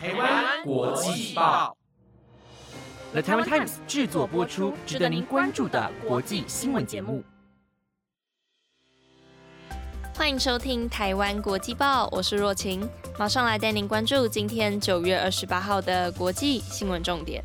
台湾国际报，The Taiwan Times 制作播出，值得您关注的国际新闻节目。欢迎收听台湾国际报，我是若晴，马上来带您关注今天九月二十八号的国际新闻重点。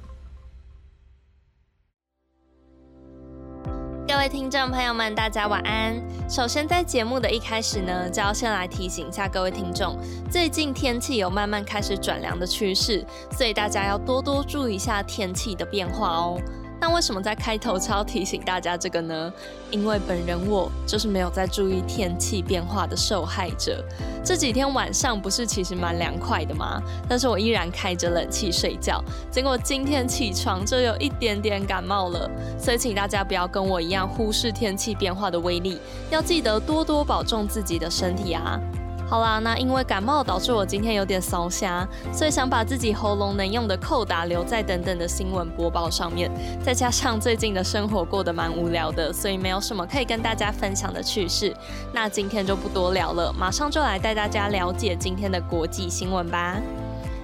听众朋友们，大家晚安。首先，在节目的一开始呢，就要先来提醒一下各位听众，最近天气有慢慢开始转凉的趋势，所以大家要多多注意一下天气的变化哦。那为什么在开头要提醒大家这个呢？因为本人我就是没有在注意天气变化的受害者。这几天晚上不是其实蛮凉快的吗？但是我依然开着冷气睡觉，结果今天起床就有一点点感冒了。所以请大家不要跟我一样忽视天气变化的威力，要记得多多保重自己的身体啊！好啦，那因为感冒导致我今天有点烧瞎，所以想把自己喉咙能用的扣打留在等等的新闻播报上面。再加上最近的生活过得蛮无聊的，所以没有什么可以跟大家分享的趣事。那今天就不多聊了，马上就来带大家了解今天的国际新闻吧。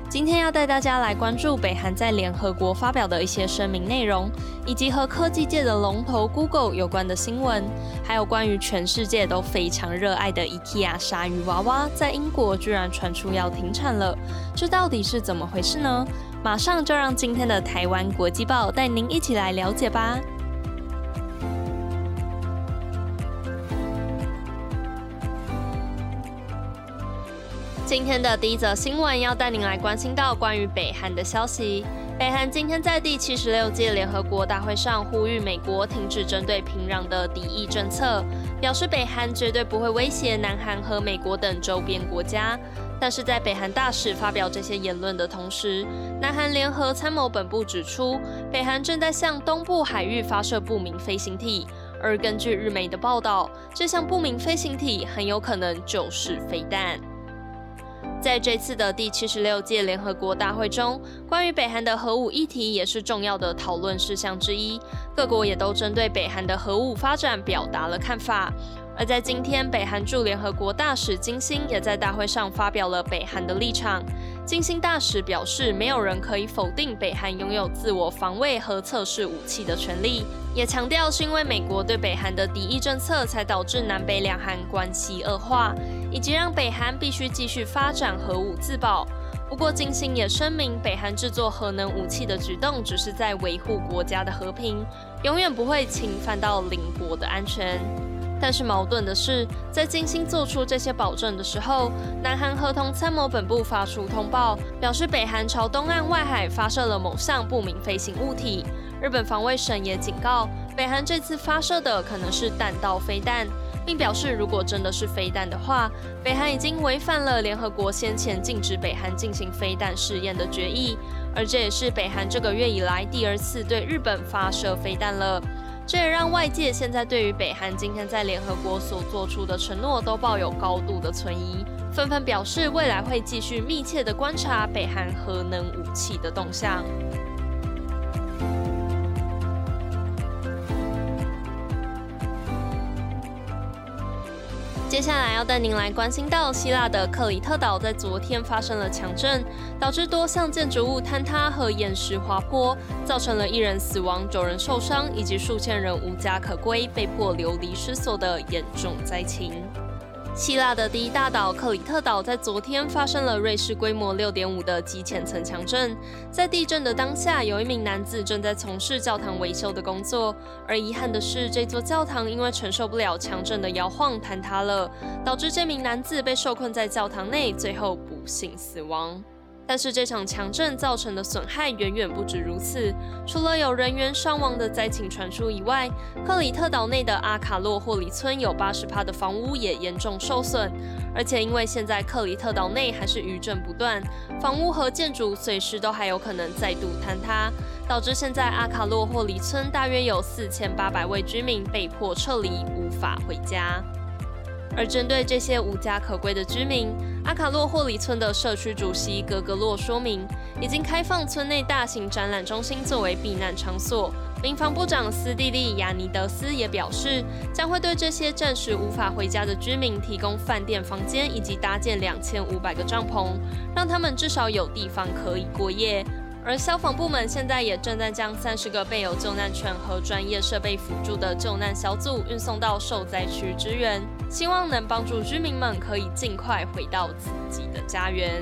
今天要带大家来关注北韩在联合国发表的一些声明内容，以及和科技界的龙头 Google 有关的新闻，还有关于全世界都非常热爱的 IKEA 鲨鱼娃娃，在英国居然传出要停产了，这到底是怎么回事呢？马上就让今天的台湾国际报带您一起来了解吧。今天的第一则新闻要带您来关心到关于北韩的消息。北韩今天在第七十六届联合国大会上呼吁美国停止针对平壤的敌意政策，表示北韩绝对不会威胁南韩和美国等周边国家。但是在北韩大使发表这些言论的同时，南韩联合参谋本部指出，北韩正在向东部海域发射不明飞行体，而根据日媒的报道，这项不明飞行体很有可能就是飞弹。在这次的第七十六届联合国大会中，关于北韩的核武议题也是重要的讨论事项之一。各国也都针对北韩的核武发展表达了看法。而在今天，北韩驻联合国大使金星也在大会上发表了北韩的立场。金星大使表示，没有人可以否定北韩拥有自我防卫和测试武器的权利，也强调是因为美国对北韩的敌意政策，才导致南北两韩关系恶化。以及让北韩必须继续发展核武自保。不过，金星也声明，北韩制作核能武器的举动只是在维护国家的和平，永远不会侵犯到邻国的安全。但是矛盾的是，在金星做出这些保证的时候，南韩合同参谋本部发出通报，表示北韩朝东岸外海发射了某项不明飞行物体。日本防卫省也警告，北韩这次发射的可能是弹道飞弹。并表示，如果真的是飞弹的话，北韩已经违反了联合国先前禁止北韩进行飞弹试验的决议，而这也是北韩这个月以来第二次对日本发射飞弹了。这也让外界现在对于北韩今天在联合国所做出的承诺都抱有高度的存疑，纷纷表示未来会继续密切的观察北韩核能武器的动向。接下来要带您来关心到希腊的克里特岛，在昨天发生了强震，导致多项建筑物坍塌和岩石滑坡，造成了一人死亡、九人受伤，以及数千人无家可归，被迫流离失所的严重灾情。希腊的第一大岛克里特岛在昨天发生了瑞士规模六点五的极浅层强震。在地震的当下，有一名男子正在从事教堂维修的工作。而遗憾的是，这座教堂因为承受不了强震的摇晃坍塌了，导致这名男子被受困在教堂内，最后不幸死亡。但是这场强震造成的损害远远不止如此。除了有人员伤亡的灾情传出以外，克里特岛内的阿卡洛霍里村有八十帕的房屋也严重受损。而且因为现在克里特岛内还是余震不断，房屋和建筑随时都还有可能再度坍塌，导致现在阿卡洛霍里村大约有四千八百位居民被迫撤离，无法回家。而针对这些无家可归的居民，阿卡洛霍里村的社区主席格格洛说明，已经开放村内大型展览中心作为避难场所。民防部长斯蒂利亚尼德斯也表示，将会对这些暂时无法回家的居民提供饭店房间，以及搭建两千五百个帐篷，让他们至少有地方可以过夜。而消防部门现在也正在将三十个备有救难犬和专业设备辅助的救难小组运送到受灾区支援，希望能帮助居民们可以尽快回到自己的家园。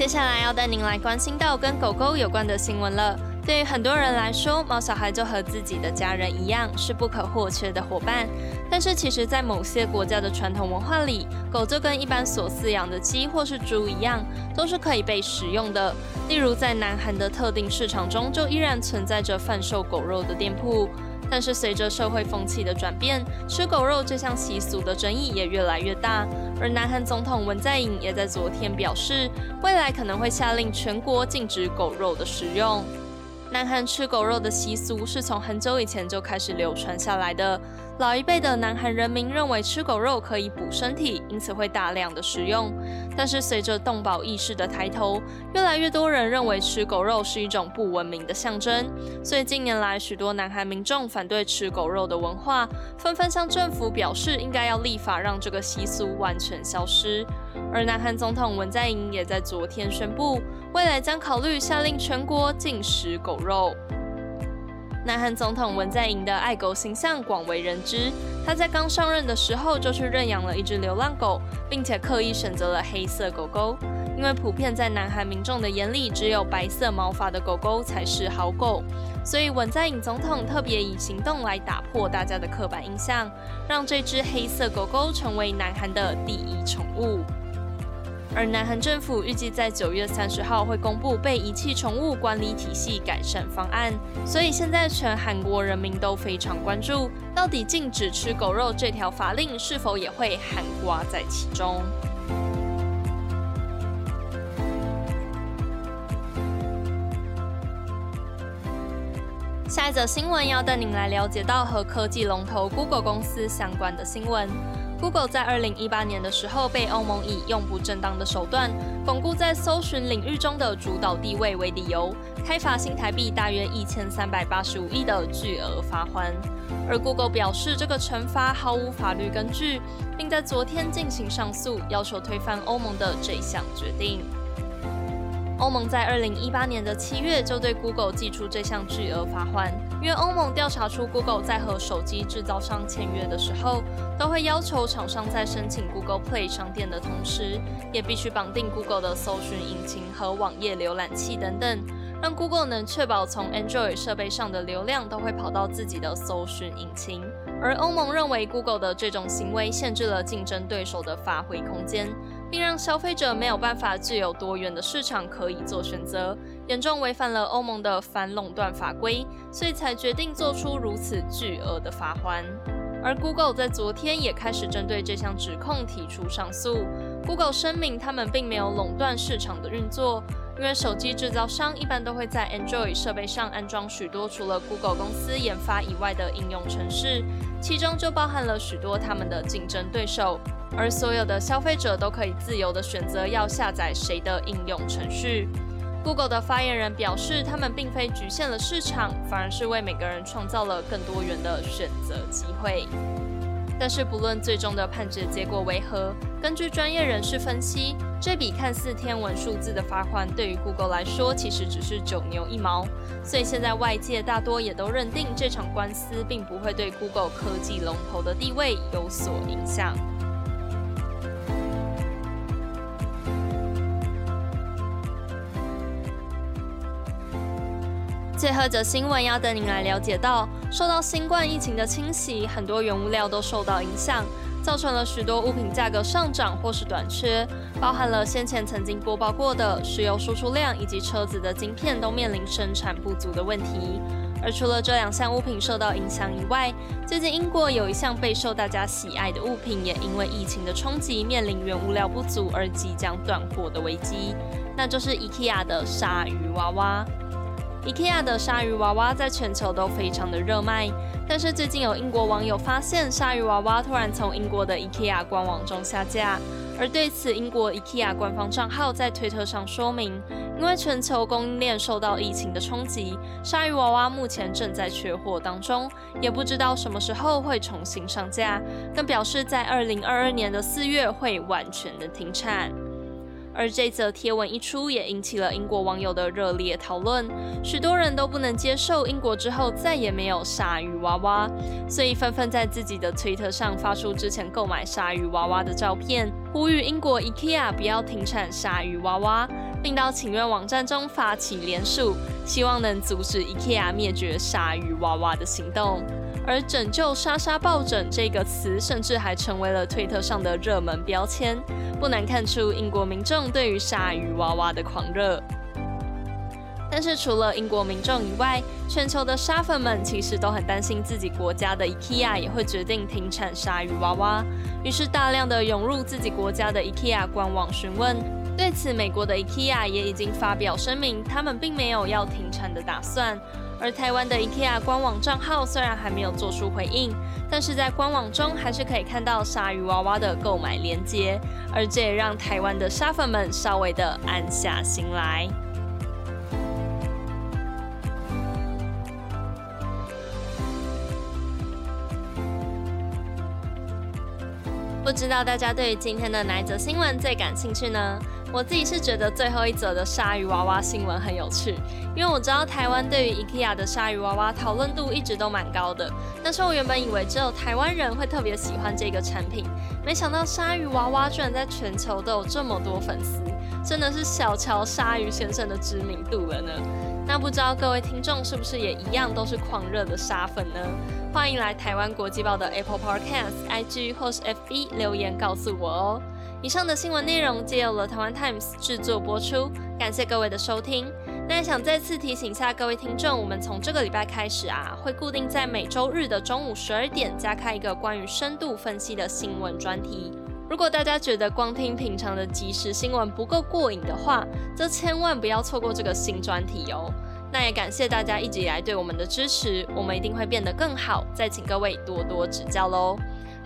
接下来要带您来关心到跟狗狗有关的新闻了。对于很多人来说，猫小孩就和自己的家人一样，是不可或缺的伙伴。但是，其实，在某些国家的传统文化里，狗就跟一般所饲养的鸡或是猪一样，都是可以被食用的。例如，在南韩的特定市场中，就依然存在着贩售狗肉的店铺。但是，随着社会风气的转变，吃狗肉这项习俗的争议也越来越大。而南韩总统文在寅也在昨天表示，未来可能会下令全国禁止狗肉的食用。南韩吃狗肉的习俗是从很久以前就开始流传下来的。老一辈的南韩人民认为吃狗肉可以补身体，因此会大量的食用。但是随着动保意识的抬头，越来越多人认为吃狗肉是一种不文明的象征。所以近年来，许多南韩民众反对吃狗肉的文化，纷纷向政府表示应该要立法让这个习俗完全消失。而南韩总统文在寅也在昨天宣布，未来将考虑下令全国禁食狗肉。南韩总统文在寅的爱狗形象广为人知，他在刚上任的时候就去认养了一只流浪狗，并且刻意选择了黑色狗狗，因为普遍在南韩民众的眼里，只有白色毛发的狗狗才是好狗，所以文在寅总统特别以行动来打破大家的刻板印象，让这只黑色狗狗成为南韩的第一宠物。而南韩政府预计在九月三十号会公布被遗弃宠物管理体系改善方案，所以现在全韩国人民都非常关注，到底禁止吃狗肉这条法令是否也会含瓜在其中。下一则新闻要带您来了解到和科技龙头 Google 公司相关的新闻。Google 在二零一八年的时候被欧盟以用不正当的手段巩固在搜寻领域中的主导地位为理由，开罚新台币大约一千三百八十五亿的巨额罚款。而 Google 表示，这个惩罚毫无法律根据，并在昨天进行上诉，要求推翻欧盟的这项决定。欧盟在二零一八年的七月就对 Google 寄出这项巨额罚款，因为欧盟调查出 Google 在和手机制造商签约的时候，都会要求厂商在申请 Google Play 商店的同时，也必须绑定 Google 的搜寻引擎和网页浏览器等等，让 Google 能确保从 Android 设备上的流量都会跑到自己的搜寻引擎。而欧盟认为 Google 的这种行为限制了竞争对手的发挥空间。并让消费者没有办法自由多元的市场可以做选择，严重违反了欧盟的反垄断法规，所以才决定做出如此巨额的罚款。而 Google 在昨天也开始针对这项指控提出上诉。Google 声明，他们并没有垄断市场的运作。因为手机制造商一般都会在 Android 设备上安装许多除了 Google 公司研发以外的应用程式，其中就包含了许多他们的竞争对手，而所有的消费者都可以自由的选择要下载谁的应用程序。Google 的发言人表示，他们并非局限了市场，反而是为每个人创造了更多元的选择机会。但是不论最终的判决结果为何，根据专业人士分析，这笔看似天文数字的罚款对于 Google 来说其实只是九牛一毛。所以现在外界大多也都认定这场官司并不会对 Google 科技龙头的地位有所影响。最后则新闻要等您来了解到，受到新冠疫情的侵袭，很多原物料都受到影响，造成了许多物品价格上涨或是短缺，包含了先前曾经播报过的石油输出量以及车子的晶片都面临生产不足的问题。而除了这两项物品受到影响以外，最近英国有一项备受大家喜爱的物品，也因为疫情的冲击面临原物料不足而即将断货的危机，那就是 IKEA 的鲨鱼娃娃。IKEA 的鲨鱼娃娃在全球都非常的热卖。但是最近有英国网友发现，鲨鱼娃娃突然从英国的 IKEA 官网中下架。而对此，英国 IKEA 官方账号在推特上说明，因为全球供应链受到疫情的冲击，鲨鱼娃娃目前正在缺货当中，也不知道什么时候会重新上架，更表示在二零二二年的四月会完全的停产。而这则贴文一出，也引起了英国网友的热烈讨论。许多人都不能接受英国之后再也没有鲨鱼娃娃，所以纷纷在自己的推特上发出之前购买鲨鱼娃娃的照片，呼吁英国 IKEA 不要停产鲨鱼娃娃，并到请愿网站中发起联署，希望能阻止 IKEA 灭绝鲨鱼娃娃的行动。而“拯救莎莎抱枕”这个词，甚至还成为了推特上的热门标签。不难看出，英国民众对于鲨鱼娃娃的狂热。但是，除了英国民众以外，全球的沙粉们其实都很担心自己国家的 IKEA 也会决定停产鲨鱼娃娃，于是大量的涌入自己国家的 IKEA 官网询问。对此，美国的 IKEA 也已经发表声明，他们并没有要停产的打算。而台湾的 IKEA 官网账号虽然还没有做出回应，但是在官网中还是可以看到鲨鱼娃娃的购买链接，而这也让台湾的沙粉们稍微的安下心来。不知道大家对今天的哪一则新闻最感兴趣呢？我自己是觉得最后一则的鲨鱼娃娃新闻很有趣，因为我知道台湾对于 IKEA 的鲨鱼娃娃讨论度一直都蛮高的。但是我原本以为只有台湾人会特别喜欢这个产品，没想到鲨鱼娃娃居然在全球都有这么多粉丝，真的是小瞧鲨鱼先生的知名度了呢。那不知道各位听众是不是也一样都是狂热的沙粉呢？欢迎来台湾国际报的 Apple Podcast、IG 或是 FB 留言告诉我哦。以上的新闻内容借由了台湾 Times 制作播出，感谢各位的收听。那也想再次提醒下各位听众，我们从这个礼拜开始啊，会固定在每周日的中午十二点加开一个关于深度分析的新闻专题。如果大家觉得光听平常的即时新闻不够过瘾的话，则千万不要错过这个新专题哦。那也感谢大家一直以来对我们的支持，我们一定会变得更好，再请各位多多指教喽。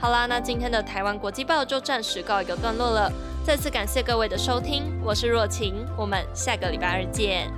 好啦，那今天的台湾国际报就暂时告一个段落了。再次感谢各位的收听，我是若晴，我们下个礼拜二见。